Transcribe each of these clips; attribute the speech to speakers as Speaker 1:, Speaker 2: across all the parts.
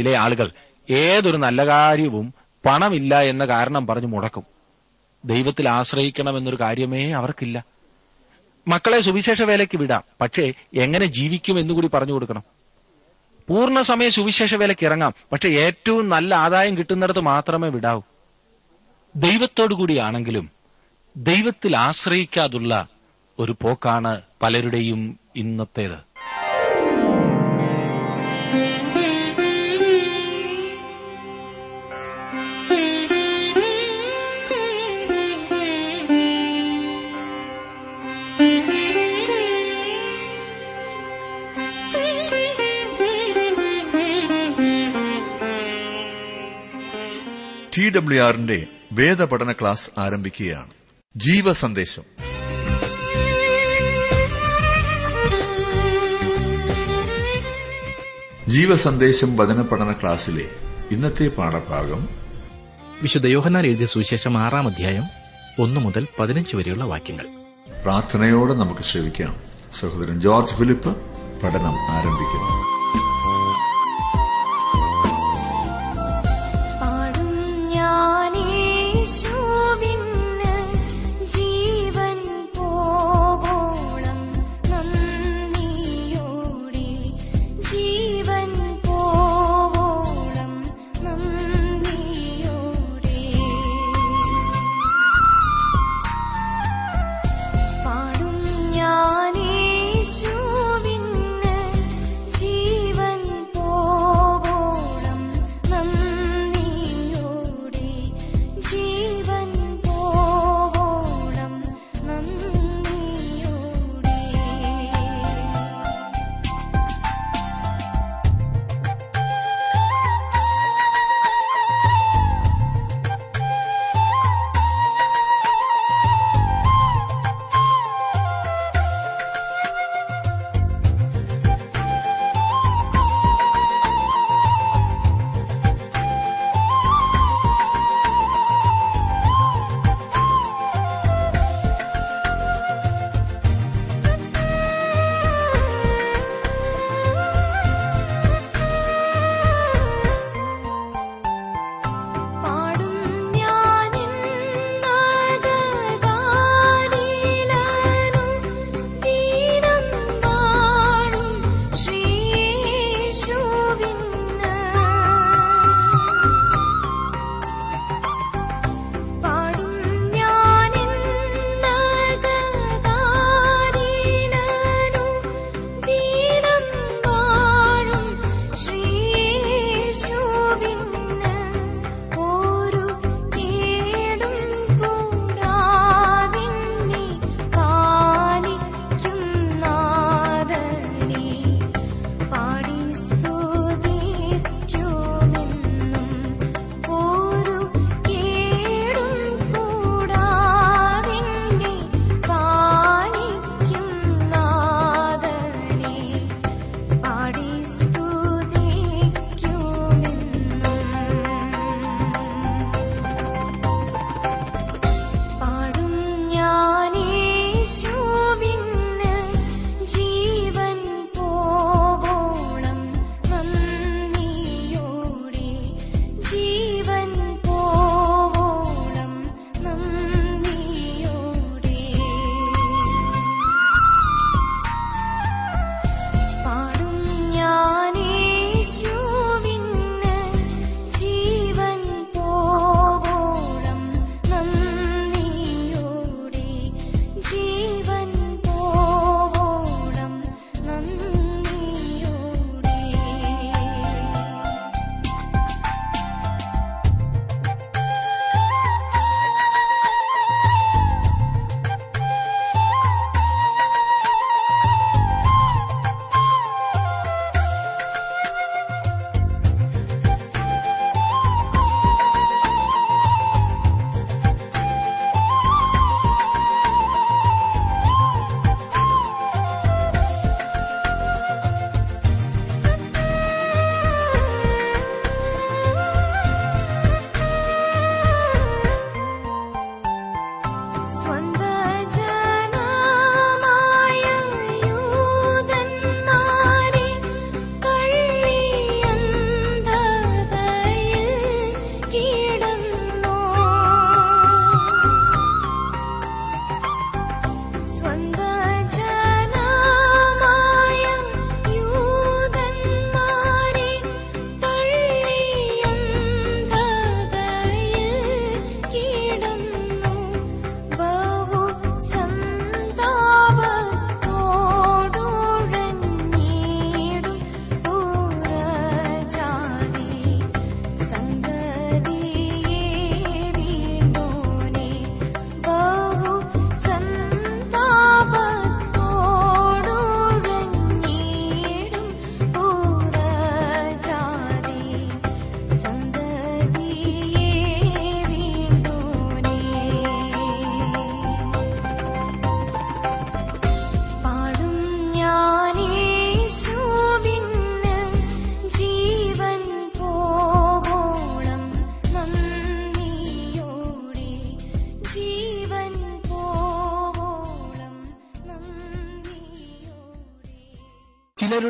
Speaker 1: ചില ആളുകൾ ഏതൊരു നല്ല കാര്യവും പണമില്ല എന്ന കാരണം പറഞ്ഞു മുടക്കും. ദൈവത്തിൽ ആശ്രയിക്കണമെന്നൊരു കാര്യമേ അവർക്കില്ല. മക്കളെ സുവിശേഷ വേലയ്ക്ക് വിടാം. പക്ഷേ എങ്ങനെ ജീവിക്കും എന്നുകൂടി പറഞ്ഞു കൊടുക്കണം. പൂർണസമയ സുവിശേഷ വേലയ്ക്ക് ഇറങ്ങാം. പക്ഷെ ഏറ്റവും നല്ല ആദായം കിട്ടുന്നിടത്ത് മാത്രമേ വിടാവൂ. ദൈവത്തോടു കൂടിയാണെങ്കിലും ദൈവത്തിൽ ആശ്രയിക്കാതുള്ള ഒരു പോക്കാണ് പലരുടെയും ഇന്നത്തേത്.
Speaker 2: ടി ഡബ്ല്യു ആറിന്റെ വേദപഠന ക്ലാസ് ആരംഭിക്കുകയാണ്. ജീവസന്ദേശം. ജീവസന്ദേശം വചന പഠന ക്ലാസ്സിലെ ഇന്നത്തെ പാഠഭാഗം
Speaker 3: വിശുദ്ധ യോഹന്നാൻ എഴുതിയ സുവിശേഷം ആറാം അധ്യായം ഒന്നു മുതൽ പതിനഞ്ച് വരെയുള്ള വാക്യങ്ങൾ.
Speaker 2: പ്രാർത്ഥനയോടെ നമുക്ക് ശ്രമിക്കാം സഹോദരൻ ജോർജ് ഫിലിപ്പ് പഠനം ആരംഭിക്കുന്നു.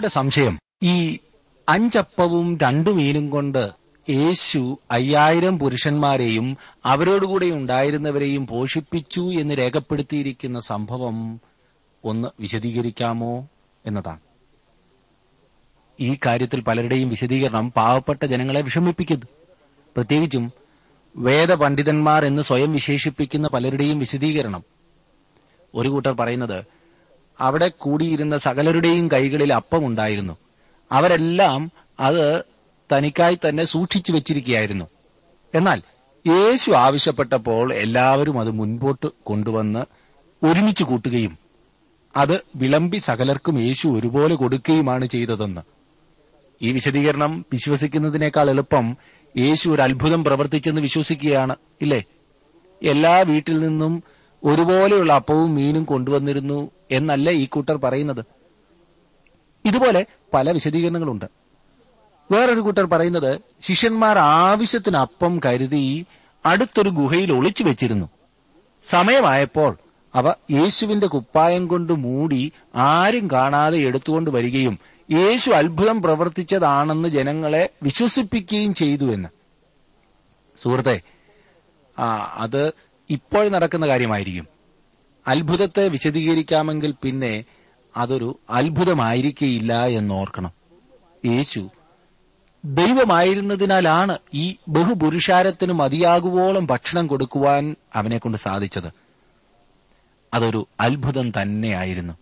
Speaker 1: ചിലരുടെ സംശയം. ഈ അഞ്ചപ്പവും രണ്ടു മീനും കൊണ്ട് യേശു അയ്യായിരം പുരുഷന്മാരെയും അവരോടുകൂടെ ഉണ്ടായിരുന്നവരെയും പോഷിപ്പിച്ചു എന്ന് രേഖപ്പെടുത്തിയിരിക്കുന്ന സംഭവം ഒന്ന് വിശദീകരിക്കാമോ എന്നതാണ്. ഈ കാര്യത്തിൽ പലരുടെയും വിശദീകരണം പാവപ്പെട്ട ജനങ്ങളെ വിഷമിപ്പിക്കുന്നു. പ്രത്യേകിച്ചും വേദപണ്ഡിതന്മാർ എന്ന് സ്വയം വിശേഷിപ്പിക്കുന്ന പലരുടെയും വിശദീകരണം. ഒരു കൂട്ടർ പറയുന്നത് അവിടെ കൂടിയിരുന്ന സകലരുടെയും കൈകളിൽ അപ്പമുണ്ടായിരുന്നു അവരെല്ലാം അത് തനിക്കായി തന്നെ സൂക്ഷിച്ചു വെച്ചിരിക്കുകയായിരുന്നു. എന്നാൽ യേശു ആവശ്യപ്പെട്ടപ്പോൾ എല്ലാവരും അത് മുൻപോട്ട് കൊണ്ടുവന്ന് ഒരുമിച്ച് കൂട്ടുകയും അത് വിളമ്പി സകലർക്കും യേശു ഒരുപോലെ കൊടുക്കുകയുമാണ് ചെയ്തതെന്ന്. ഈ വിശദീകരണം വിശ്വസിക്കുന്നതിനേക്കാൾ എളുപ്പം യേശു ഒരു അത്ഭുതം പ്രവർത്തിച്ചെന്ന് വിശ്വസിക്കുകയാണ് ഇല്ലേ? എല്ലാ വീട്ടിൽ നിന്നും ഒരുപോലെയുള്ള അപ്പവും മീനും കൊണ്ടുവന്നിരുന്നു എന്നല്ല ഈ കൂട്ടർ പറയുന്നത്. ഇതുപോലെ പല വിശദീകരണങ്ങളുണ്ട്. വേറൊരു കൂട്ടർ പറയുന്നത് ശിഷ്യന്മാർ ആവശ്യത്തിന് അപ്പം കരുതി അടുത്തൊരു ഗുഹയിൽ ഒളിച്ചു വെച്ചിരുന്നു. സമയമായപ്പോൾ അവ യേശുവിന്റെ കുപ്പായം കൊണ്ട് മൂടി ആരും കാണാതെ എടുത്തുകൊണ്ട് വരികയും യേശു അത്ഭുതം പ്രവർത്തിച്ചതാണെന്ന് ജനങ്ങളെ വിശ്വസിപ്പിക്കുകയും ചെയ്തു എന്ന്. സുഹൃത്തെ അത് ഇപ്പോൾ നടക്കുന്ന കാര്യമായിരിക്കും. അത്ഭുതത്തെ വിശദീകരിക്കാമെങ്കിൽ പിന്നെ അതൊരു അത്ഭുതമായിരിക്കയില്ല എന്നോർക്കണം. യേശു ദൈവമായിരുന്നതിനാലാണ് ഈ ബഹുപുരുഷാരത്തിന് മതിയാകുവോളം ഭക്ഷണം കൊടുക്കുവാൻ അവനെ കൊണ്ട് സാധിച്ചത്. അതൊരു അത്ഭുതം തന്നെയായിരുന്നു.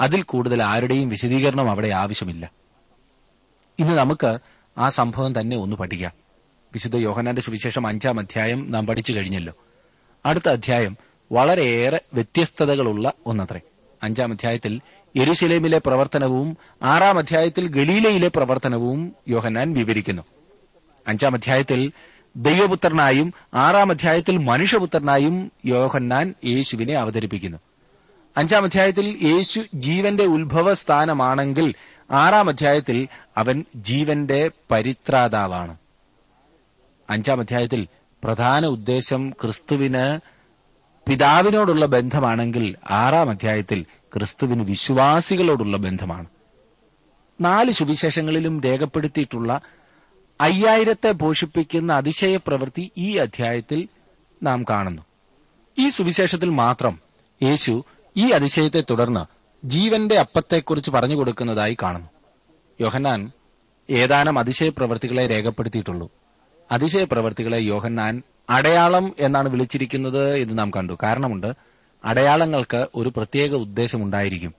Speaker 1: അതിൽ കൂടുതൽ ആരുടെയും വിശദീകരണം അവിടെ ആവശ്യമില്ല. ഇന്ന് നമുക്ക് ആ സംഭവം തന്നെ ഒന്ന് പഠിക്കാം. വിശുദ്ധ യോഹനാന്റെ സുവിശേഷം അഞ്ചാം അധ്യായം നാം പഠിച്ചു കഴിഞ്ഞല്ലോ. അടുത്ത അധ്യായം വളരെയേറെ വ്യത്യസ്തതകളുള്ള ഒന്നത്രേ. അഞ്ചാം അധ്യായത്തിൽ എരുശിലേമിലെ പ്രവർത്തനവും ആറാം അധ്യായത്തിൽ ഗലീലയിലെ പ്രവർത്തനവും യോഹന്നാൻ വിവരിക്കുന്നു. അഞ്ചാം അധ്യായത്തിൽ ദൈവപുത്രനായും ആറാം അധ്യായത്തിൽ മനുഷ്യപുത്രനായും യോഹന്നാൻ യേശുവിനെ അവതരിപ്പിക്കുന്നു. അഞ്ചാം അധ്യായത്തിൽ യേശു ജീവന്റെ ഉത്ഭവ സ്ഥാനമാണെങ്കിൽ ആറാം അധ്യായത്തിൽ അവൻ ജീവന്റെ പരിത്രാതാവാണ്. അഞ്ചാം അധ്യായത്തിൽ പ്രധാന ഉദ്ദേശം ക്രിസ്തുവിന് പിതാവിനോടുള്ള ബന്ധമാണെങ്കിൽ ആറാം അധ്യായത്തിൽ ക്രിസ്തുവിന് വിശ്വാസികളോടുള്ള ബന്ധമാണ്. നാല് സുവിശേഷങ്ങളിലും രേഖപ്പെടുത്തിയിട്ടുള്ള അയ്യായിരത്തെ പോഷിപ്പിക്കുന്ന അതിശയ പ്രവൃത്തി ഈ അധ്യായത്തിൽ നാം കാണുന്നു. ഈ സുവിശേഷത്തിൽ മാത്രം യേശു ഈ അതിശയത്തെ തുടർന്ന് ജീവന്റെ അപ്പത്തെക്കുറിച്ച് പറഞ്ഞു കൊടുക്കുന്നതായി കാണുന്നു. യോഹന്നാൻ ഏതാനും അതിശയ പ്രവൃത്തികളെ രേഖപ്പെടുത്തിയിട്ടുള്ളൂ. അതിശയ പ്രവർത്തികളെ യോഹന്നാൻ അടയാളം എന്നാണ് വിളിച്ചിരിക്കുന്നത് എന്ന് നാം കണ്ടു. കാരണമുണ്ട് അടയാളങ്ങൾക്ക് ഒരു പ്രത്യേക ഉദ്ദേശമുണ്ടായിരിക്കും.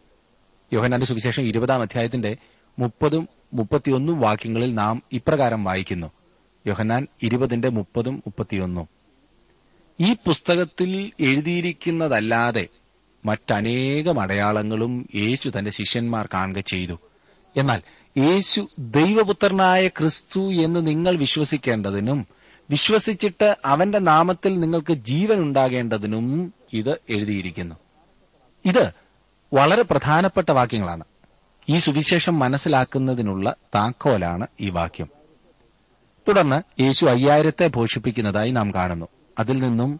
Speaker 1: യോഹന്നാന്റെ സുവിശേഷം ഇരുപതാം അധ്യായത്തിന്റെ മുപ്പതും മുപ്പത്തിയൊന്നും വാക്യങ്ങളിൽ നാം ഇപ്രകാരം വായിക്കുന്നു. യോഹന്നാൻ ഇരുപതിന്റെ മുപ്പതും മുപ്പത്തിയൊന്നും. ഈ പുസ്തകത്തിൽ എഴുതിയിരിക്കുന്നതല്ലാതെ മറ്റനേകം അടയാളങ്ങളും യേശു തന്റെ ശിഷ്യന്മാർ കാണുക ചെയ്തു. എന്നാൽ യേശു ദൈവപുത്രനായ ക്രിസ്തു എന്ന് നിങ്ങൾ വിശ്വസിക്കേണ്ടതിനും വിശ്വസിച്ചിട്ട് അവന്റെ നാമത്തിൽ നിങ്ങൾക്ക് ജീവൻ ഉണ്ടാകേണ്ടതിനും ഇത് എഴുതിയിരിക്കുന്നു. ഇത് വളരെ പ്രധാനപ്പെട്ട വാക്യങ്ങളാണ്. ഈ സുവിശേഷം മനസ്സിലാക്കുന്നതിനുള്ള താക്കോലാണ് ഈ വാക്യം. തുടർന്ന് യേശു അയ്യായിരത്തെ പോഷിപ്പിക്കുന്നതായി നാം കാണുന്നു. അതിൽ നിന്നും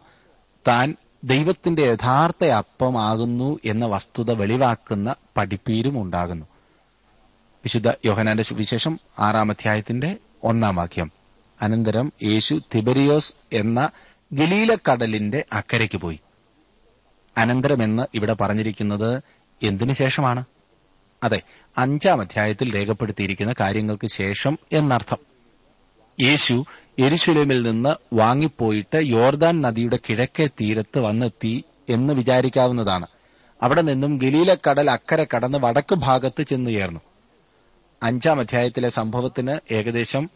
Speaker 1: താൻ ദൈവത്തിന്റെ യഥാർത്ഥ അപ്പമാകുന്നു എന്ന വസ്തുത വെളിവാക്കുന്ന പഠിപ്പീരും ഉണ്ടാകുന്നു. വിശുദ്ധ യോഹനാന്റെ സുവിശേഷം ആറാം അധ്യായത്തിന്റെ ഒന്നാം വാക്യം. അനന്തരം യേശു തിബരിയോസ് എന്ന ഗലീലക്കടലിന്റെ അക്കരയ്ക്ക് പോയി. അനന്തരമെന്ന് ഇവിടെ പറഞ്ഞിരിക്കുന്നത് എന്തിനു ശേഷമാണ്? അതെ അഞ്ചാം അധ്യായത്തിൽ രേഖപ്പെടുത്തിയിരിക്കുന്ന കാര്യങ്ങൾക്ക് ശേഷം എന്നർത്ഥം. യേശു എരിശുലമിൽ നിന്ന് വാങ്ങിപ്പോയിട്ട് യോർദാൻ നദിയുടെ കിഴക്കേ തീരത്ത് വന്നെത്തി എന്ന് വിചാരിക്കാവുന്നതാണ്. അവിടെ നിന്നും ഗലീലക്കടൽ അക്കരെ കടന്ന് വടക്ക് ഭാഗത്ത് ചെന്നുയർന്നു അഞ്ചാം അധ്യായത്തിലെ സംഭവത്തിന് ഏകദേശം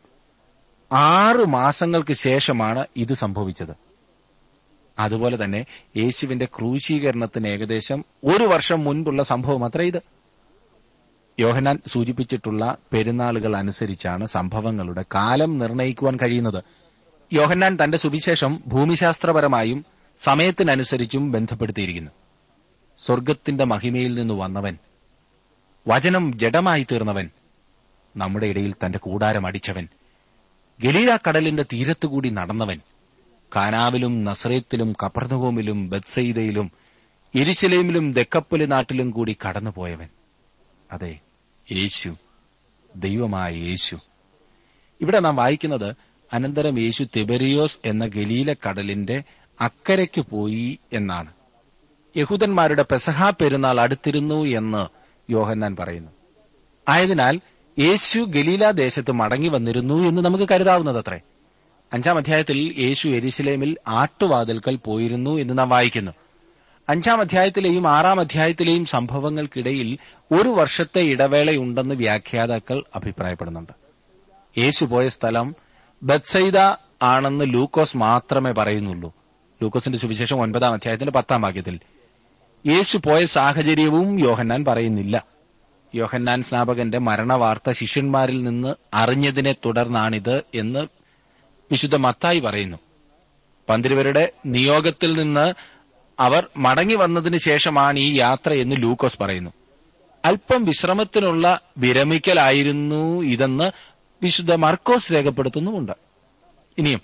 Speaker 1: ആറ് മാസങ്ങൾക്ക് ശേഷമാണ് ഇത് സംഭവിച്ചത്. അതുപോലെ തന്നെ യേശുവിന്റെ ക്രൂശീകരണത്തിന് ഏകദേശം ഒരു വർഷം മുൻപുള്ള സംഭവം അത്ര ഇത്. യോഹനാൻ സൂചിപ്പിച്ചിട്ടുള്ള പെരുന്നാളുകൾ അനുസരിച്ചാണ് സംഭവങ്ങളുടെ കാലം നിർണയിക്കുവാൻ കഴിയുന്നത്. യോഹന്നാൻ തന്റെ സുവിശേഷം ഭൂമിശാസ്ത്രപരമായും സമയത്തിനനുസരിച്ചും ബന്ധപ്പെടുത്തിയിരിക്കുന്നു. സ്വർഗത്തിന്റെ മഹിമയിൽ നിന്ന് വന്നവൻ വചനം ജഡമായി തീർന്നവൻ നമ്മുടെ ഇടയിൽ തന്റെ കൂടാരം അടിച്ചവൻ. ഗലീല കടലിന്റെ തീരത്തുകൂടി നടന്നവൻ. കാനാവിലും നസ്രേത്തിലും കപ്പർന്നുഹോമിലും ബത്സയിദയിലും എരിശലേമിലും ദക്കപ്പൽ നാട്ടിലും കൂടി കടന്നുപോയവൻ. അതെ യേശു. ദൈവമായ യേശു. ഇവിടെ നാം വായിക്കുന്നത് അനന്തരം യേശു തിബരിയോസ് എന്ന ഗലീല കടലിന്റെ അക്കരയ്ക്ക് പോയി എന്നാണ്. യഹൂദന്മാരുടെ പെസഹാ പെരുന്നാൾ അടുത്തിരുന്നു എന്ന് യോഹന്നാൻ പറയുന്നു. ആയതിനാൽ യേശു ഗലീല ദേശത്ത് മടങ്ങി വന്നിരുന്നു എന്ന് നമുക്ക് കരുതാവുന്നതത്രേ. അഞ്ചാം അധ്യായത്തിൽ യേശു എരിശിലേമിൽ ആട്ടുവാതിൽക്കൽ പോയിരുന്നു എന്ന് നാം വായിക്കുന്നു. അഞ്ചാം അധ്യായത്തിലെയും ആറാം അധ്യായത്തിലെയും സംഭവങ്ങൾക്കിടയിൽ ഒരു വർഷത്തെ ഇടവേളയുണ്ടെന്ന് വ്യാഖ്യാതാക്കൾ അഭിപ്രായപ്പെടുന്നുണ്ട്. യേശു പോയ സ്ഥലം ബത്സൈദ ആണെന്ന് ലൂക്കോസ് മാത്രമേ പറയുന്നുള്ളൂ. ലൂക്കോസിന്റെ സുവിശേഷം ഒൻപതാം അധ്യായത്തിന്റെ പത്താം വാക്യത്തിൽ യേശു പോയ സാഹചര്യവും യോഹന്നാൻ പറയുന്നില്ല. യോഹന്നാൻ സ്നാപകന്റെ മരണവാർത്ത ശിഷ്യന്മാരിൽ നിന്ന് അറിഞ്ഞതിനെ തുടർന്നാണിത് എന്ന് വിശുദ്ധ മത്തായി പറയുന്നു. പന്തിരുവരുടെ നിയോഗത്തിൽ നിന്ന് അവർ മടങ്ങി വന്നതിന് ശേഷമാണ് ഈ യാത്ര എന്ന് ലൂക്കോസ് പറയുന്നു. അല്പം വിശ്രമത്തിനുള്ള വിരമിക്കലായിരുന്നു ഇതെന്ന് വിശുദ്ധ മർക്കോസ് രേഖപ്പെടുത്തുന്നുമുണ്ട്. ഇനിയും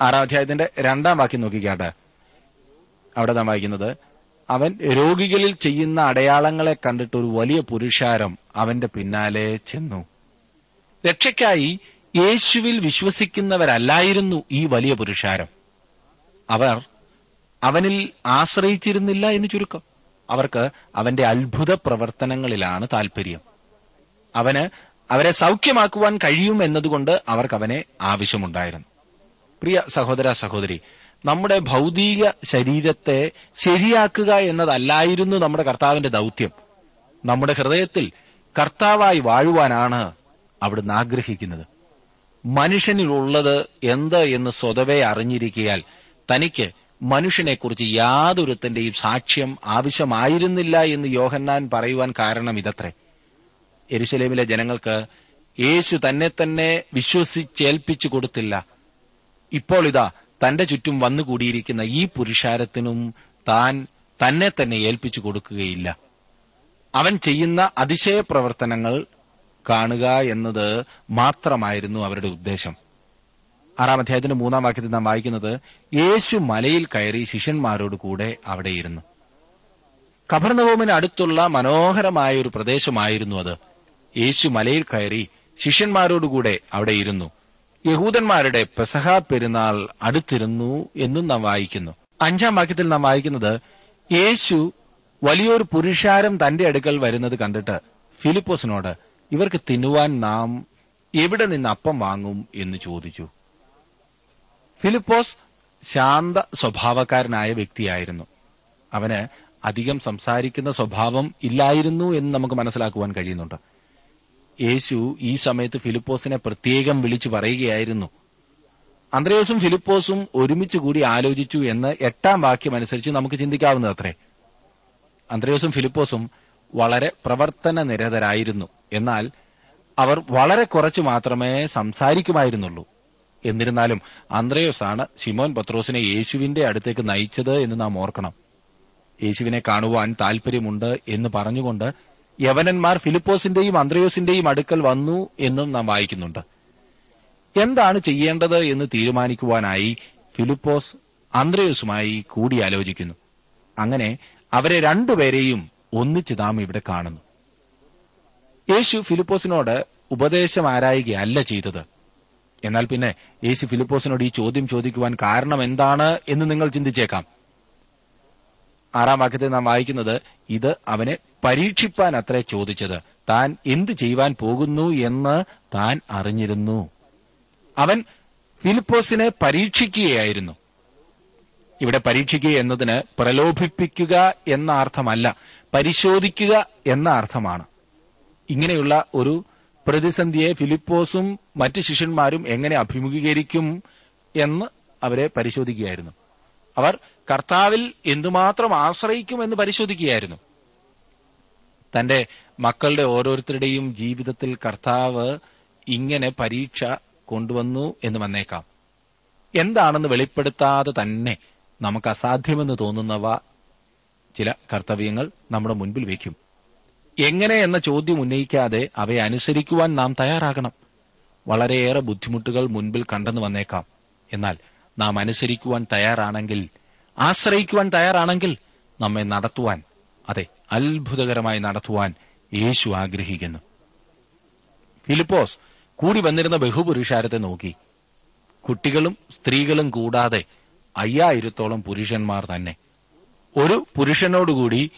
Speaker 1: ആറാം അധ്യായത്തിന്റെ രണ്ടാം വാക്യം നോക്കിക്കാട്ടെ. അവിടെ നാം വായിക്കുന്നത് അവൻ രോഗികളിൽ ചെയ്യുന്ന അടയാളങ്ങളെ കണ്ടിട്ട് ഒരു വലിയ പുരുഷാരം അവന്റെ പിന്നാലെ ചെന്നു. രക്ഷയ്ക്കായി യേശുവിൽ വിശ്വസിക്കുന്നവരല്ലായിരുന്നു ഈ വലിയ പുരുഷാരം. അവർ അവനിൽ ആശ്രയിച്ചിരുന്നില്ല എന്ന് ചുരുക്കം. അവർക്ക് അവന്റെ അത്ഭുത പ്രവർത്തനങ്ങളിലാണ് താൽപര്യം. അവന് അവരെ സൗഖ്യമാക്കുവാൻ കഴിയും എന്നതുകൊണ്ട് അവർക്ക് അവനെ ആവശ്യമുണ്ടായിരുന്നു. പ്രിയ സഹോദര സഹോദരി നമ്മുടെ ഭൗതിക ശരീരത്തെ ശരിയാക്കുക എന്നതല്ലായിരുന്നു നമ്മുടെ കർത്താവിന്റെ ദൗത്യം. നമ്മുടെ ഹൃദയത്തിൽ കർത്താവായി വാഴുവാനാണ് അവിടുന്ന് ആഗ്രഹിക്കുന്നത്. മനുഷ്യനിലുള്ളത് എന്ത് എന്ന് സ്വതവേ അറിഞ്ഞിരിക്കയാൽ തനിക്ക് മനുഷ്യനെക്കുറിച്ച് യാതൊരുത്തന്റെയും സാക്ഷ്യം ആവശ്യമായിരുന്നില്ല എന്ന് യോഹന്നാൻ പറയുവാൻ കാരണം ഇതത്രേ. എരുശലേമിലെ ജനങ്ങൾക്ക് യേശു തന്നെ തന്നെ വിശ്വസിച്ചേൽപ്പിച്ചു കൊടുത്തില്ല. ഇപ്പോൾ ഇതാ തന്റെ ചുറ്റും വന്നുകൂടിയിരിക്കുന്ന ഈ പുരുഷാരത്തിനും താൻ തന്നെ തന്നെ ഏൽപ്പിച്ചു കൊടുക്കുകയില്ല. അവൻ ചെയ്യുന്ന അതിശയ പ്രവർത്തനങ്ങൾ കാണുക എന്നത് മാത്രമായിരുന്നു അവരുടെ ഉദ്ദേശം. ആറാം അധ്യായത്തിന്റെ മൂന്നാം വാക്യത്തിൽ നാം വായിക്കുന്നത് യേശു മലയിൽ കയറി ശിഷ്യന്മാരോട് കൂടെ അവിടെയിരുന്നു. കബർനവോമിന് അടുത്തുള്ള മനോഹരമായ ഒരു പ്രദേശമായിരുന്നു അത്. യേശു മലയിൽ കയറി ശിഷ്യന്മാരോടുകൂടെ അവിടെ ഇരുന്നു യഹൂദന്മാരുടെ പെസഹ പെരുന്നാൾ അടുത്തിരുന്നു എന്നും നാം വായിക്കുന്നു. അഞ്ചാം വാക്യത്തിൽ നാം വായിക്കുന്നത് യേശു വലിയൊരു പുരുഷാരം തന്റെ അടുക്കൽ വരുന്നത് കണ്ടിട്ട് ഫിലിപ്പോസിനോട് ഇവർക്ക് തിന്നുവാൻ നാം എവിടെ നിന്ന് അപ്പം വാങ്ങും? എന്ന് ചോദിച്ചു. ഫിലിപ്പോസ് ശാന്ത സ്വഭാവക്കാരനായ വ്യക്തിയായിരുന്നു. അവന് അധികം സംസാരിക്കുന്ന സ്വഭാവം ഇല്ലായിരുന്നു എന്ന് നമുക്ക് മനസ്സിലാക്കുവാൻ കഴിയുന്നുണ്ട്. യേശു ഈ സമയത്ത് ഫിലിപ്പോസിനെ പ്രത്യേകം വിളിച്ചു പറയുകയായിരുന്നു. അന്ത്രയോസും ഫിലിപ്പോസും ഒരുമിച്ച് കൂടി ആലോചിച്ചു എന്ന് എട്ടാം വാക്യം അനുസരിച്ച് നമുക്ക് ചിന്തിക്കാവുന്നതത്രേ അന്ത്രയോസും ഫിലിപ്പോസും വളരെ പ്രവർത്തന നിരതരായിരുന്നു. എന്നാൽ അവർ വളരെ കുറച്ചു മാത്രമേ സംസാരിക്കുമായിരുന്നുള്ളൂ. എന്നിരുന്നാലും അന്ത്രയോസാണ് ശിമോൻ പത്രോസിനെ യേശുവിന്റെ അടുത്തേക്ക് നയിച്ചത് എന്ന് നാം ഓർക്കണം. യേശുവിനെ കാണുവാൻ താൽപര്യമുണ്ട് എന്ന് പറഞ്ഞുകൊണ്ട് യവനന്മാർ ഫിലിപ്പോസിന്റെയും അന്ത്രയോസിന്റെയും അടുക്കൽ വന്നു എന്നും നാം വായിക്കുന്നുണ്ട്. എന്താണ് ചെയ്യേണ്ടത് എന്ന് തീരുമാനിക്കുവാനായി ഫിലിപ്പോസ് അന്ത്രയോസുമായി കൂടിയാലോചിക്കുന്നു. അങ്ങനെ അവരെ രണ്ടുപേരെയും ഒന്നിച്ച് നാം ഇവിടെ കാണുന്നു. യേശു ഫിലിപ്പോസിനോട് ഉപദേശം ആരായുകയല്ല ചെയ്തത്. എന്നാൽ പിന്നെ യേശു ഫിലിപ്പോസിനോട് ഈ ചോദ്യം ചോദിക്കുവാൻ കാരണം എന്താണ് എന്ന് നിങ്ങൾ ചിന്തിച്ചേക്കാം. ആറാം വാക്യത്തിൽ നാം വായിക്കുന്നത് ഇത് അവനെ പരീക്ഷിപ്പാൻ അത്രേ ചോദിച്ചത്. താൻ എന്ത് ചെയ്യുവാൻ പോകുന്നു എന്ന് താൻ അറിഞ്ഞിരുന്നു. അവൻ ഫിലിപ്പോസിനെ പരീക്ഷിക്കുകയായിരുന്നു. ഇവിടെ പരീക്ഷിക്കുക എന്നതിന് പ്രലോഭിപ്പിക്കുക എന്ന അർത്ഥമല്ല പരിശോധിക്കുക എന്ന അർത്ഥമാണ്. ഇങ്ങനെയുള്ള ഒരു പ്രതിസന്ധിയെ ഫിലിപ്പോസും മറ്റ് ശിഷ്യന്മാരും എങ്ങനെ അഭിമുഖീകരിക്കും എന്ന് അവരെ പരിശോധിക്കുകയായിരുന്നു. അവർ കർത്താവിൽ എന്തുമാത്രം ആശ്രയിക്കുമെന്ന് പരിശോധിക്കുകയായിരുന്നു. തന്റെ മക്കളുടെ ഓരോരുത്തരുടെയും ജീവിതത്തിൽ കർത്താവ് ഇങ്ങനെ പരീക്ഷ കൊണ്ടുവന്നു എന്ന് വന്നേക്കാം. എന്താണെന്ന് വെളിപ്പെടുത്താതെ തന്നെ നമുക്ക് അസാധ്യമെന്ന് തോന്നുന്നവ ചില കർത്തവ്യങ്ങൾ നമ്മുടെ മുൻപിൽ വയ്ക്കും. എങ്ങനെ എന്ന ചോദ്യം ഉന്നയിക്കാതെ അവയെ അനുസരിക്കുവാൻ നാം തയ്യാറാകണം. വളരെയേറെ ബുദ്ധിമുട്ടുകൾ മുൻപിൽ കണ്ടെന്ന് വന്നേക്കാം. എന്നാൽ നാം അനുസരിക്കുവാൻ തയ്യാറാണെങ്കിൽ ആശ്രയിക്കുവാൻ തയ്യാറാണെങ്കിൽ നമ്മെ നടത്തുവാൻ അതെ അത്ഭുതകരമായി നടത്തുവാൻ യേശു ആഗ്രഹിക്കുന്നു. ഫിലിപ്പോസ് കൂടി വന്നിരുന്ന ബഹുപുരുഷാരത്തെ നോക്കി. കുട്ടികളും സ്ത്രീകളും കൂടാതെ അയ്യായിരത്തോളം പുരുഷന്മാർ തന്നെ. ഒരു പുരുഷനോടുകൂടി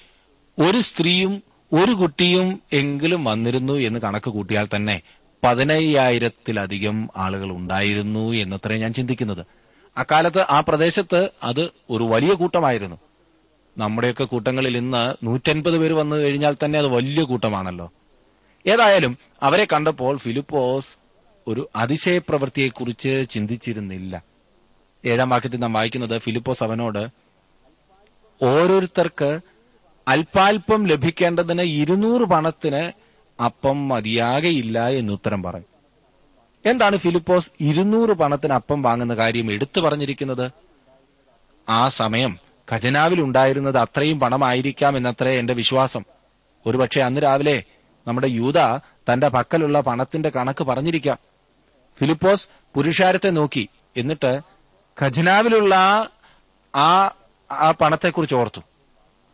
Speaker 1: ഒരു സ്ത്രീയും ഒരു കുട്ടിയും എങ്കിലും വന്നിരുന്നു എന്ന് കണക്ക് കൂട്ടിയാൽ തന്നെ പതിനയ്യായിരത്തിലധികം ആളുകൾ ഉണ്ടായിരുന്നു എന്നത്രേ ഞാൻ ചിന്തിക്കുന്നത്. അക്കാലത്ത് ആ പ്രദേശത്ത് അത് ഒരു വലിയ കൂട്ടമായിരുന്നു. നമ്മുടെയൊക്കെ കൂട്ടങ്ങളിൽ ഇന്ന് നൂറ്റൻപത് പേര് വന്നു കഴിഞ്ഞാൽ തന്നെ അത് വലിയ കൂട്ടമാണല്ലോ. ഏതായാലും അവരെ കണ്ടപ്പോൾ ഫിലിപ്പോസ് ഒരു അതിശയപ്രവൃത്തിയെക്കുറിച്ച് ചിന്തിച്ചിരുന്നില്ല. ഏഴാം വാക്യത്തിൽ നാം വായിക്കുന്നത് ഫിലിപ്പോസ് അവനോട് ഓരോരുത്തർക്ക് അല്പാൽപം ലഭിക്കേണ്ടതിന് ഇരുന്നൂറ് പണത്തിന് അപ്പം മതിയാകെയില്ല എന്നുത്തരം പറയും. എന്താണ് ഫിലിപ്പോസ് ഇരുന്നൂറ് പണത്തിന് അപ്പം വാങ്ങുന്ന കാര്യം എടുത്തു പറഞ്ഞിരിക്കുന്നത്? ആ സമയം ഖജനാവിൽ ഉണ്ടായിരുന്നത് അത്രയും പണമായിരിക്കാം എന്നത്രേ എന്റെ വിശ്വാസം. ഒരുപക്ഷെ അന്ന് രാവിലെ നമ്മുടെ യൂത തന്റെ പക്കലുള്ള പണത്തിന്റെ കണക്ക് പറഞ്ഞിരിക്കാം. ഫിലിപ്പോസ് പുരുഷാരത്തെ നോക്കി എന്നിട്ട് ഖജനാവിലുള്ള ആ ആ പണത്തെക്കുറിച്ച് ഓർത്തു.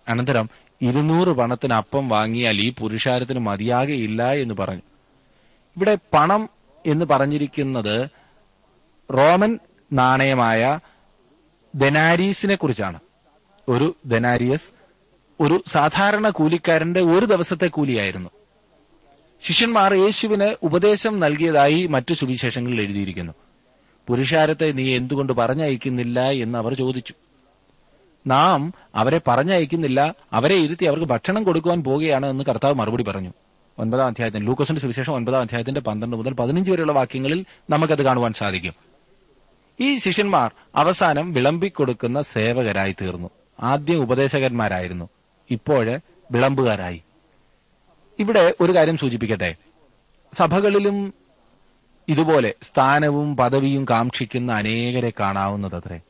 Speaker 1: അനന്തരം ഇരുന്നൂറ് പണത്തിന് അപ്പം വാങ്ങിയാൽ ഈ പുരുഷാരത്തിന് മതിയാകെയില്ല എന്ന് പറഞ്ഞു. ഇവിടെ പണം എന്ന് പറഞ്ഞിരിക്കുന്നത് റോമൻ നാണയമായ ദനാരീസിനെ കുറിച്ചാണ് ഒരു ദനാരിയസ് ഒരു സാധാരണ കൂലിക്കാരന്റെ ഒരു ദിവസത്തെ കൂലിയായിരുന്നു. ശിഷ്യന്മാർ യേശുവിന് ഉപദേശം നൽകിയതായി മറ്റു സുവിശേഷങ്ങളിൽ എഴുതിയിരിക്കുന്നു. പുരുഷാരത്തെ നീ എന്തുകൊണ്ട് പറഞ്ഞയക്കുന്നില്ല എന്ന് അവർ ചോദിച്ചു. നാം അവരെ പറഞ്ഞയക്കുന്നില്ല അവരെ ഇരുത്തി അവർക്ക് ഭക്ഷണം കൊടുക്കുവാൻ പോവുകയാണ് എന്ന് കർത്താവ് മറുപടി പറഞ്ഞു. ഒൻപതാം അധ്യായത്തിന് ലൂക്കോസിന്റെ സുവിശേഷം ഒൻപതാം അധ്യായത്തിന്റെ പന്ത്രണ്ട് മുതൽ പതിനഞ്ച് വരെയുള്ള വാക്യങ്ങളിൽ നമുക്കത് കാണുവാൻ സാധിക്കും. ഈ ശിഷ്യന്മാർ അവസാനം വിളമ്പിക്കൊടുക്കുന്ന സേവകരായി തീർന്നു ആദ്യം ഉപദേശകന്മാരായിരുന്നു. ഇപ്പോഴ് വിളമ്പുകാരായി. ഇവിടെ ഒരു കാര്യം സൂചിപ്പിക്കട്ടെ. സഭകളിലും ഇതുപോലെ സ്ഥാനവും പദവിയും കാക്ഷിക്കുന്ന അനേകരെ കാണാവുന്നതത്രേ.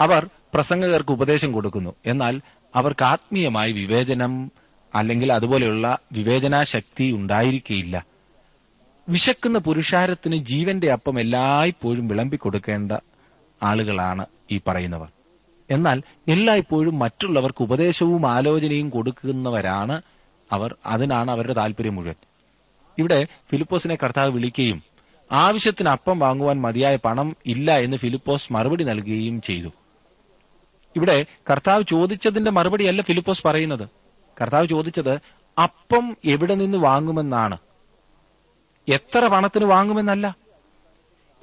Speaker 1: അവർ പ്രസംഗകർക്ക് ഉപദേശം കൊടുക്കുന്നു. എന്നാൽ അവർക്ക് ആത്മീയമായി വിവേചനം അല്ലെങ്കിൽ അതുപോലെയുള്ള വിവേചനാശക്തി ഉണ്ടായിരിക്കില്ല വിശക്കുന്ന പുരുഷാരത്തിന് ജീവന്റെ അപ്പം എല്ലായ്പ്പോഴും വിളമ്പിക്കൊടുക്കേണ്ട ആളുകളാണ് ഈ പറയുന്നവർ. എന്നാൽ എല്ലായ്പ്പോഴും മറ്റുള്ളവർക്ക് ഉപദേശവും ആലോചനയും കൊടുക്കുന്നവരാണ് അവർ. അതിനാണ് അവരുടെ താല്പര്യം മുഴുവൻ. ഇവിടെ ഫിലിപ്പോസിനെ കർത്താവ് വിളിക്കുകയും ആവശ്യത്തിന് അപ്പം വാങ്ങുവാൻ മതിയായ പണം ഇല്ല എന്ന് ഫിലിപ്പോസ് മറുപടി നൽകുകയും ചെയ്തു. ഇവിടെ കർത്താവ് ചോദിച്ചതിന്റെ മറുപടിയല്ല ഫിലിപ്പോസ് പറയുന്നത്. കർത്താവ് ചോദിച്ചത് അപ്പം എവിടെ നിന്ന് വാങ്ങുമെന്നാണ്. എത്ര പണത്തിന് വാങ്ങുമെന്നല്ല.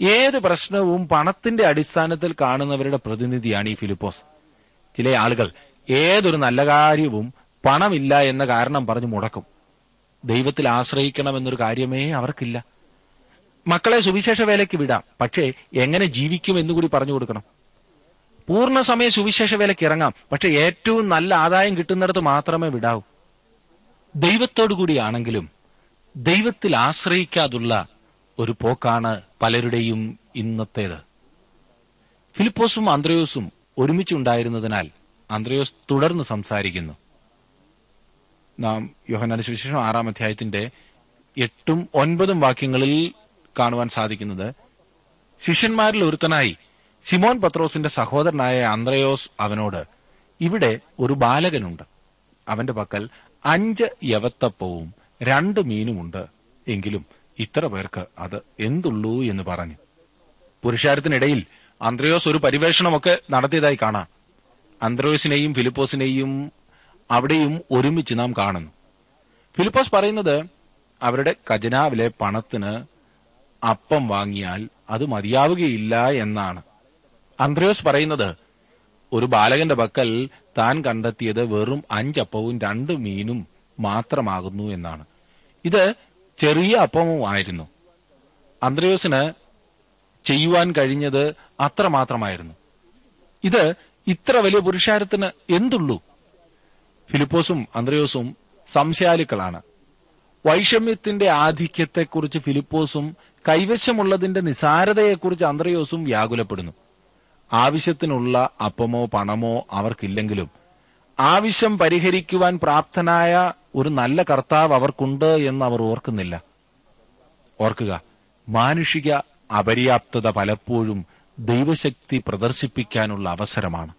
Speaker 1: ഏത് പ്രശ്നവും പണത്തിന്റെ അടിസ്ഥാനത്തിൽ കാണുന്നവരുടെ പ്രതിനിധിയാണ് ഈ ഫിലിപ്പോസ്. ചില ആളുകൾ ഏതൊരു നല്ല കാര്യവും പണമില്ല എന്ന കാരണം പറഞ്ഞു മുടക്കും. ദൈവത്തിൽ ആശ്രയിക്കണമെന്നൊരു കാര്യമേ അവർക്കില്ല. മക്കളെ സുവിശേഷ വേലയ്ക്ക് വിടാം. പക്ഷേ എങ്ങനെ ജീവിക്കും എന്നുകൂടി പറഞ്ഞു കൊടുക്കണം. പൂർണസമയ സുവിശേഷ വേലയ്ക്ക് ഇറങ്ങാം. പക്ഷെ ഏറ്റവും നല്ല ആദായം കിട്ടുന്നിടത്ത് മാത്രമേ വിടാവൂ. ദൈവത്തോടുകൂടിയാണെങ്കിലും ദൈവത്തിൽ ആശ്രയിക്കാതുള്ള ഒരു പോക്കാണ് പലരുടെയും ഇന്നത്തേത്. ഫിലിപ്പോസും അന്ത്രയോസും ഒരുമിച്ചുണ്ടായിരുന്നതിനാൽ അന്ത്രയോസ് തുടർന്ന് സംസാരിക്കുന്നു. നാം യോഹനാന സുവിശേഷം ആറാം അധ്യായത്തിന്റെ എട്ടും ഒൻപതും വാക്യങ്ങളിൽ കാണുവാൻ സാധിക്കുന്നത് ശിഷ്യന്മാരിൽ ഒരുത്തനായി സിമോൻ പത്രോസിന്റെ സഹോദരനായ അന്ത്രയോസ് അവനോട് ഇവിടെ ഒരു ബാലകനുണ്ട്. അവന്റെ പക്കൽ അഞ്ച് യവത്തപ്പവും രണ്ട് മീനുമുണ്ട്. എങ്കിലും ഇത്ര പേർക്ക് അത് എന്തുള്ളൂ എന്ന് പറഞ്ഞു. പുരുഷാരത്തിനിടയിൽ അന്ത്രയോസ് ഒരു പരിവേഷണമൊക്കെ നടത്തിയതായി കാണാം. അന്ത്രയോസിനെയും ഫിലിപ്പോസിനെയും അവിടെയും ഒരുമിച്ച് നാം കാണുന്നു. ഫിലിപ്പോസ് പറയുന്നത് അവരുടെ ഖജനാവിലെ പണത്തിന് അപ്പം വാങ്ങിയാൽ അത് മതിയാവുകയില്ല എന്നാണ്. അന്ത്രയോസ് പറയുന്നത് ഒരു ബാലകന്റെ പക്കൽ താൻ കണ്ടെത്തിയത് വെറും അഞ്ചപ്പവും രണ്ട് മീനും മാത്രമാകുന്നു എന്നാണ്. ഇത് ചെറിയ അപ്പവുമായിരുന്നു അന്ത്രയോസിന് ചെയ്യുവാൻ കഴിഞ്ഞത് അത്രമാത്രമായിരുന്നു ഇത് ഇത്ര വലിയ പുരുഷാരത്തിന് എന്തുള്ളൂ? ഫിലിപ്പോസും അന്ത്രയോസും സംശയാലുക്കളാണ്. വൈഷമ്യത്തിന്റെ ആധിക്യത്തെക്കുറിച്ച് ഫിലിപ്പോസും കൈവശമുള്ളതിന്റെ നിസാരതയെക്കുറിച്ച് അന്ത്രയോസും വ്യാകുലപ്പെടുന്നു. ആവശ്യത്തിനുള്ള അപ്പമോ പണമോ അവർക്കില്ലെങ്കിലും ആവശ്യം പരിഹരിക്കുവാൻ പ്രാപ്തനായ ഒരു നല്ല കർത്താവ് അവർക്കുണ്ട് എന്ന് അവർ ഓർക്കുന്നില്ല. ഓർക്കുക മാനുഷിക അപര്യാപ്തത പലപ്പോഴും ദൈവശക്തി പ്രദർശിപ്പിക്കാനുള്ള അവസരമാണ്.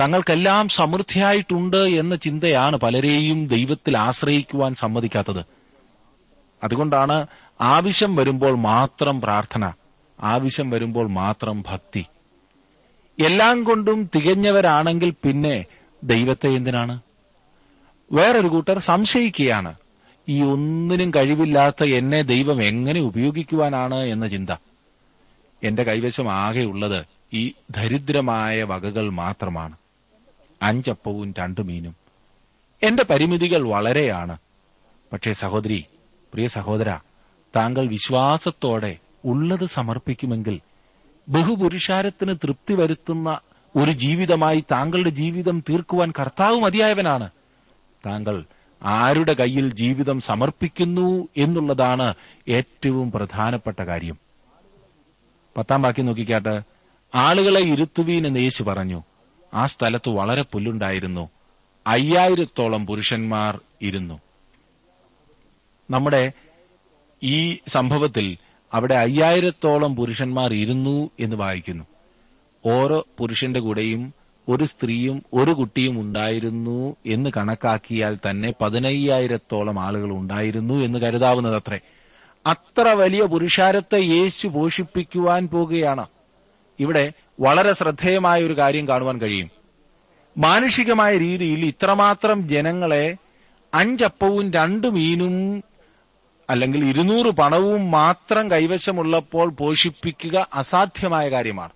Speaker 1: തങ്ങൾക്കെല്ലാം സമൃദ്ധിയായിട്ടുണ്ട് എന്ന ചിന്തയാണ് പലരെയും ദൈവത്തിൽ ആശ്രയിക്കുവാൻ സമ്മതിക്കാത്തത്. അതുകൊണ്ടാണ് ആവശ്യം വരുമ്പോൾ മാത്രം പ്രാർത്ഥന ആവശ്യം വരുമ്പോൾ മാത്രം ഭക്തി എല്ലാം കൊണ്ടും തികഞ്ഞവരാണെങ്കിൽ പിന്നെ ദൈവത്തെ എന്തിനാണ്? വേറൊരു കൂട്ടർ സംശയിക്കുകയാണ്. ഈ ഒന്നിനും കഴിവില്ലാത്ത എന്നെ ദൈവം എങ്ങനെ ഉപയോഗിക്കുവാനാണ് എന്ന ചിന്ത. എന്റെ കൈവശം ആകെയുള്ളത് ഈ ദരിദ്രമായ വകകൾ മാത്രമാണ്. അഞ്ചപ്പവും രണ്ടു മീനും. എന്റെ പരിമിതികൾ വളരെയാണ്. പക്ഷേ സഹോദരി പ്രിയ സഹോദര താങ്കൾ വിശ്വാസത്തോടെ ഉള്ളത് സമർപ്പിക്കുമെങ്കിൽ ബഹുപുരുഷാരത്തിന് തൃപ്തി വരുത്തുന്ന ഒരു ജീവിതമായി താങ്കളുടെ ജീവിതം തീർക്കുവാൻ കർത്താവ് മതിയായവനാണ്. താങ്കൾ ആരുടെ കയ്യിൽ ജീവിതം സമർപ്പിക്കുന്നു എന്നുള്ളതാണ് ഏറ്റവും പ്രധാനപ്പെട്ട കാര്യം. പത്താം ബാക്കി നോക്കിക്കാട്ട്. ആളുകളെ ഇരുത്തുവീൻ എന്ന് യേശു പറഞ്ഞു. ആ സ്ഥലത്ത് വളരെ പുല്ലുണ്ടായിരുന്നു. അയ്യായിരത്തോളം പുരുഷന്മാർ ഇരുന്നു. നമ്മുടെ ഈ സംഭവത്തിൽ അവിടെ അയ്യായിരത്തോളം പുരുഷന്മാർ ഇരുന്നു എന്ന് വായിക്കുന്നു. ഓരോ പുരുഷന്റെ കൂടെയും ഒരു സ്ത്രീയും ഒരു കുട്ടിയും ഉണ്ടായിരുന്നു എന്ന് കണക്കാക്കിയാൽ തന്നെ പതിനയ്യായിരത്തോളം ആളുകൾ ഉണ്ടായിരുന്നു എന്ന് കരുതാവുന്നതത്രേ. അത്ര വലിയ പുരുഷാരത്തെ യേശു പോഷിപ്പിക്കുവാൻ പോകുകയാണ് ഇവിടെ വളരെ ശ്രദ്ധേയമായ ഒരു കാര്യം കാണുവാൻ കഴിയും. മാനുഷികമായ രീതിയിൽ ഇത്രമാത്രം ജനങ്ങളെ അഞ്ചപ്പവും രണ്ടു മീനും അല്ലെങ്കിൽ ഇരുന്നൂറ് പണവും മാത്രം കൈവശമുള്ളപ്പോൾ പോഷിപ്പിക്കുക അസാധ്യമായ കാര്യമാണ്.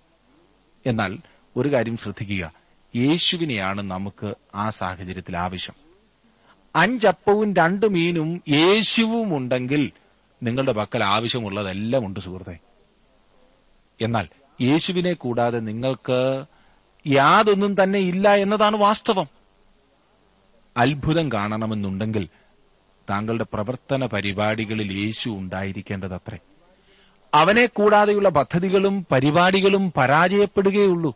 Speaker 1: എന്നാൽ ഒരു കാര്യം ശ്രദ്ധിക്കുക. യേശുവിനെയാണ് നമുക്ക് ആ സാഹചര്യത്തിൽ ആവശ്യം. അഞ്ചപ്പവും രണ്ടു മീനും യേശുവും ഉണ്ടെങ്കിൽ നിങ്ങളുടെ പക്കൽ ആവശ്യമുള്ളതെല്ലാം ഉണ്ട് സുഹൃത്തെ. എന്നാൽ യേശുവിനെ കൂടാതെ നിങ്ങൾക്ക് യാതൊന്നും തന്നെ ഇല്ല എന്നതാണ് വാസ്തവം. അത്ഭുതം കാണണമെന്നുണ്ടെങ്കിൽ താങ്കളുടെ പ്രവർത്തന പരിപാടികളിൽ യേശു ഉണ്ടായിരിക്കേണ്ടതത്രേ. അവനെ കൂടാതെയുള്ള പദ്ധതികളും പരിപാടികളും പരാജയപ്പെടുകയുള്ളൂ.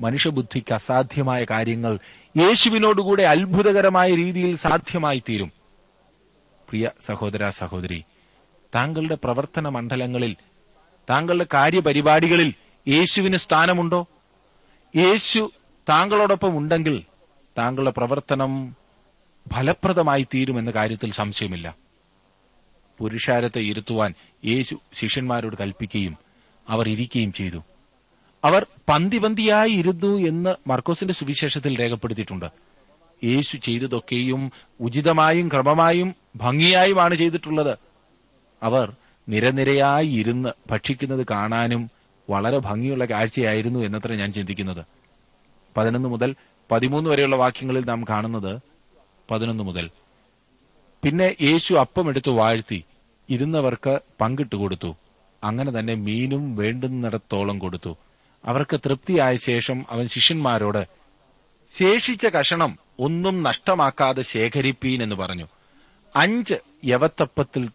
Speaker 1: മനുഷ്യബുദ്ധിക്ക് അസാധ്യമായ കാര്യങ്ങൾ യേശുവിനോടുകൂടെ അത്ഭുതകരമായ രീതിയിൽ സാധ്യമായി തീരും പ്രിയ സഹോദര സഹോദരി താങ്കളുടെ പ്രവർത്തന മണ്ഡലങ്ങളിൽ താങ്കളുടെ കാര്യപരിപാടികളിൽ യേശുവിന് സ്ഥാനമുണ്ടോ? യേശു താങ്കളോടൊപ്പം ഉണ്ടെങ്കിൽ താങ്കളുടെ പ്രവർത്തനം ഫലപ്രദമായി തീരുമെന്ന കാര്യത്തിൽ സംശയമില്ല. പുരുഷാരത്തെ ഇരുത്തുവാൻ യേശു ശിഷ്യന്മാരോട് കൽപ്പിക്കുകയും അവർ ഇരിക്കുകയും ചെയ്തു. അവർ പന്തിപന്തിയായി ഇരുന്നു എന്ന് മർക്കോസിന്റെ സുവിശേഷത്തിൽ രേഖപ്പെടുത്തിയിട്ടുണ്ട്. യേശു ചെയ്തതൊക്കെയും ഉചിതമായും ക്രമമായും ഭംഗിയായുമാണ് ചെയ്തിട്ടുള്ളത്. അവർ നിരനിരയായി ഇരുന്ന് ഭക്ഷിക്കുന്നത് കാണാനും വളരെ ഭംഗിയുള്ള കാഴ്ചയായിരുന്നു എന്നത്ര ഞാൻ ചിന്തിക്കുന്നത്. പതിനൊന്ന് മുതൽ പതിമൂന്ന് വരെയുള്ള വാക്യങ്ങളിൽ നാം കാണുന്നത് പതിനൊന്ന് മുതൽ. പിന്നെ യേശു അപ്പമെടുത്ത് വാഴ്ത്തി ഇരുന്നവർക്ക് പങ്കിട്ട് കൊടുത്തു. അങ്ങനെ തന്നെ മീനും വേണ്ടുന്നിടത്തോളം കൊടുത്തു. അവർക്ക് തൃപ്തിയായ ശേഷം അവൻ ശിഷ്യന്മാരോട് ശേഷിച്ച കഷണം ഒന്നും നഷ്ടമാക്കാതെ ശേഖരിപ്പീൻ എന്ന് പറഞ്ഞു. അഞ്ച് യവത്തപ്പത്തിൽ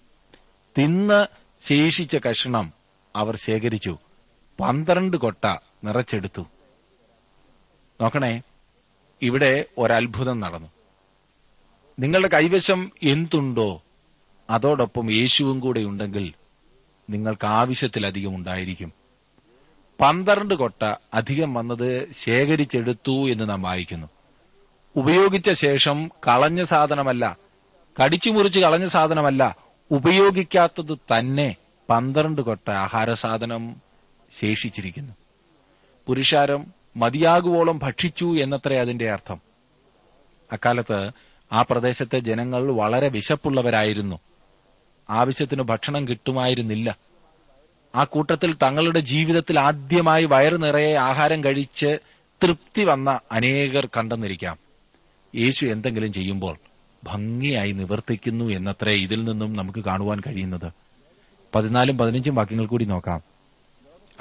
Speaker 1: തിന്ന് ശേഷിച്ച കഷണം അവർ ശേഖരിച്ചു. പന്ത്രണ്ട് കൊട്ട നിറച്ചെടുത്തു. നോക്കണേ ഇവിടെ ഒരത്ഭുതം നടന്നു. നിങ്ങളുടെ കൈവശം എന്തുണ്ടോ അതോടൊപ്പം യേശുവും കൂടെ ഉണ്ടെങ്കിൽ നിങ്ങൾക്ക് ആവശ്യത്തിലധികം ഉണ്ടായിരിക്കും. പന്ത്രണ്ട് കൊട്ട അധികം വന്നത് ശേഖരിച്ചെടുത്തു എന്ന് നാം വായിക്കുന്നു. ഉപയോഗിച്ച ശേഷം കളഞ്ഞ സാധനമല്ല കടിച്ചു മുറിച്ച് കളഞ്ഞ സാധനമല്ല ഉപയോഗിക്കാത്തത് തന്നെ പന്ത്രണ്ട് കൊട്ട ആഹാര സാധനം ശേഷിച്ചിരിക്കുന്നു. പുരുഷാരം മതിയാകുവോളം ഭക്ഷിച്ചു എന്നത്രേ അതിന്റെ അർത്ഥം. അക്കാലത്ത് ആ പ്രദേശത്തെ ജനങ്ങൾ വളരെ വിശപ്പുള്ളവരായിരുന്നു. ആവശ്യത്തിന് ഭക്ഷണം കിട്ടുമായിരുന്നില്ല. ആ കൂട്ടത്തിൽ തങ്ങളുടെ ജീവിതത്തിൽ ആദ്യമായി വയറു നിറയെ ആഹാരം കഴിച്ച് തൃപ്തി വന്ന അനേകർ കണ്ടെന്നിരിക്കാം. യേശു എന്തെങ്കിലും ചെയ്യുമ്പോൾ ഭംഗിയായി നിവർത്തിക്കുന്നു എന്നത്രേ ഇതിൽ നിന്നും നമുക്ക് കാണുവാൻ കഴിയുന്നത്. പതിനാലും പതിനഞ്ചും വാക്യങ്ങൾ കൂടി നോക്കാം.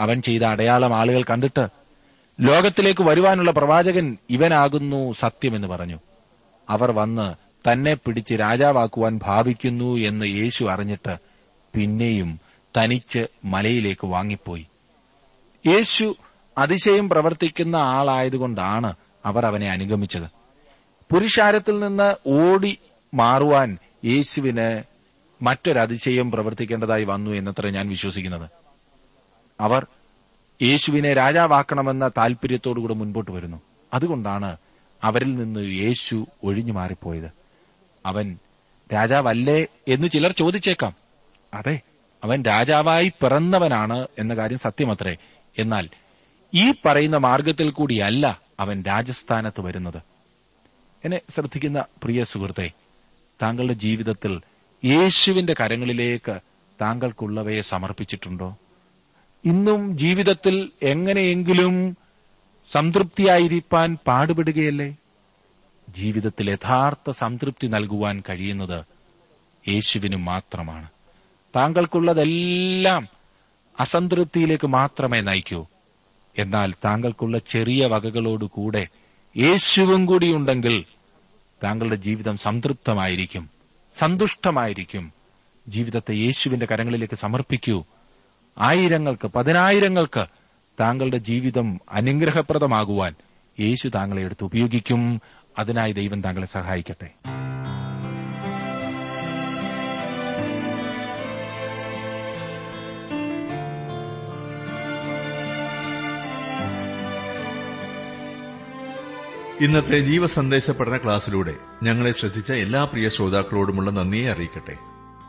Speaker 1: അവൻ ചെയ്ത അടയാളം ആളുകൾ കണ്ടിട്ട് ലോകത്തിലേക്ക് വരുവാനുള്ള പ്രവാചകൻ ഇവനാകുന്നു സത്യമെന്ന് പറഞ്ഞു. അവർ വന്ന് തന്നെ പിടിച്ച് രാജാവാക്കുവാൻ ഭാവിക്കുന്നു എന്ന് യേശു അറിഞ്ഞിട്ട് പിന്നെയും തനിച്ച് മലയിലേക്ക് വാങ്ങിപ്പോയി. യേശു അതിശയം പ്രവർത്തിക്കുന്ന ആളായതുകൊണ്ടാണ് അവർ അവനെ അനുഗമിച്ചത്. പുരുഷാരത്തിൽ നിന്ന് ഓടി മാറുവാൻ യേശുവിന് മറ്റൊരതിശയം പ്രവർത്തിക്കേണ്ടതായി വന്നു എന്നത്ര ഞാൻ വിശ്വസിക്കുന്നത്. അവർ യേശുവിനെ രാജാവാക്കണമെന്ന താൽപര്യത്തോടുകൂടെ മുൻപോട്ട് വരുന്നു. അതുകൊണ്ടാണ് അവരിൽ നിന്ന് യേശു ഒഴിഞ്ഞു മാറിപ്പോയത്. അവൻ രാജാവല്ലേ എന്ന് ചിലർ ചോദിച്ചേക്കാം. അതെ അവൻ രാജാവായി പിറന്നവനാണ് എന്ന കാര്യം സത്യമത്രേ. എന്നാൽ ഈ പറയുന്ന മാർഗത്തിൽ കൂടിയല്ല അവൻ രാജസ്ഥാനത്ത് വരുന്നത്. എന്നെ ശ്രദ്ധിക്കുന്ന പ്രിയ സുഹൃത്തെ താങ്കളുടെ ജീവിതത്തിൽ യേശുവിന്റെ കരങ്ങളിലേക്ക് താങ്കൾക്കുള്ളവയെ സമർപ്പിച്ചിട്ടുണ്ടോ? ഇന്നും ജീവിതത്തിൽ എങ്ങനെയെങ്കിലും സംതൃപ്തിയായിരിക്കാൻ പാടുപെടുകയല്ലേ? ജീവിതത്തിൽ യഥാർത്ഥ സംതൃപ്തി നൽകുവാൻ കഴിയുന്നത് യേശുവിനു മാത്രമാണ്. താങ്കൾക്കുള്ളതെല്ലാം അസംതൃപ്തിയിലേക്ക് മാത്രമേ നയിക്കൂ. എന്നാൽ താങ്കൾക്കുള്ള ചെറിയ വകകളോടുകൂടെ യേശുവും കൂടിയുണ്ടെങ്കിൽ താങ്കളുടെ ജീവിതം സംതൃപ്തമായിരിക്കും സന്തുഷ്ടമായിരിക്കും. ജീവിതത്തെ യേശുവിന്റെ കരങ്ങളിലേക്ക് സമർപ്പിക്കൂ. ആയിരങ്ങൾക്ക് പതിനായിരങ്ങൾക്ക് താങ്കളുടെ ജീവിതം അനുഗ്രഹപ്രദമാകുവാൻ യേശു താങ്കളെ എടുത്ത് ഉപയോഗിക്കും. അതിനായി ദൈവം താങ്കളെ സഹായിക്കട്ടെ.
Speaker 4: ഇന്നത്തെ ജീവസന്ദേശ പഠന ക്ലാസ്സിലൂടെ ഞങ്ങളെ ശ്രദ്ധിച്ച എല്ലാ പ്രിയ ശ്രോതാക്കളോടുമുള്ള നന്ദിയെ അറിയിക്കട്ടെ.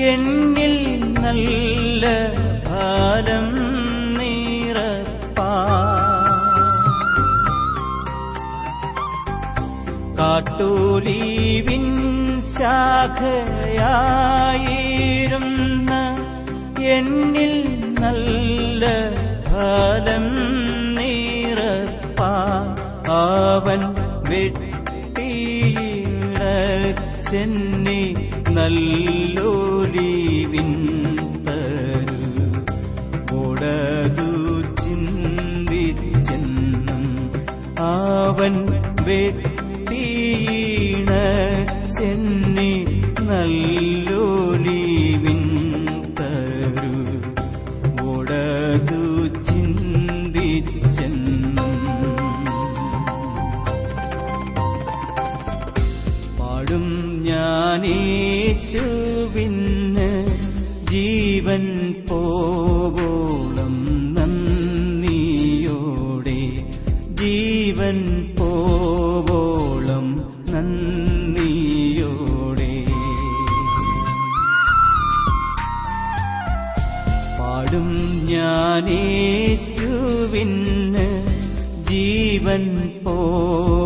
Speaker 2: എന്നിൽ നല്ല ഭാരം കാട്ടൂലീവിൻ ശാഖയായിരുന്ന എന്നിൽ നല്ല ഫലം നീറപ്പാ. അവൻ ചെന്നി നല്ലോലീവിൻ വെട്ടിയിടച്ചെന്നെ നല്ലോലീവിൻ തരു. ഒടതു ചിന്തിച്ചെന്നും പാടും ഞാനേശുവിന് ജീവൻ പോവോളം ഞാനേശുവിന് ജീവൻ പോവോളം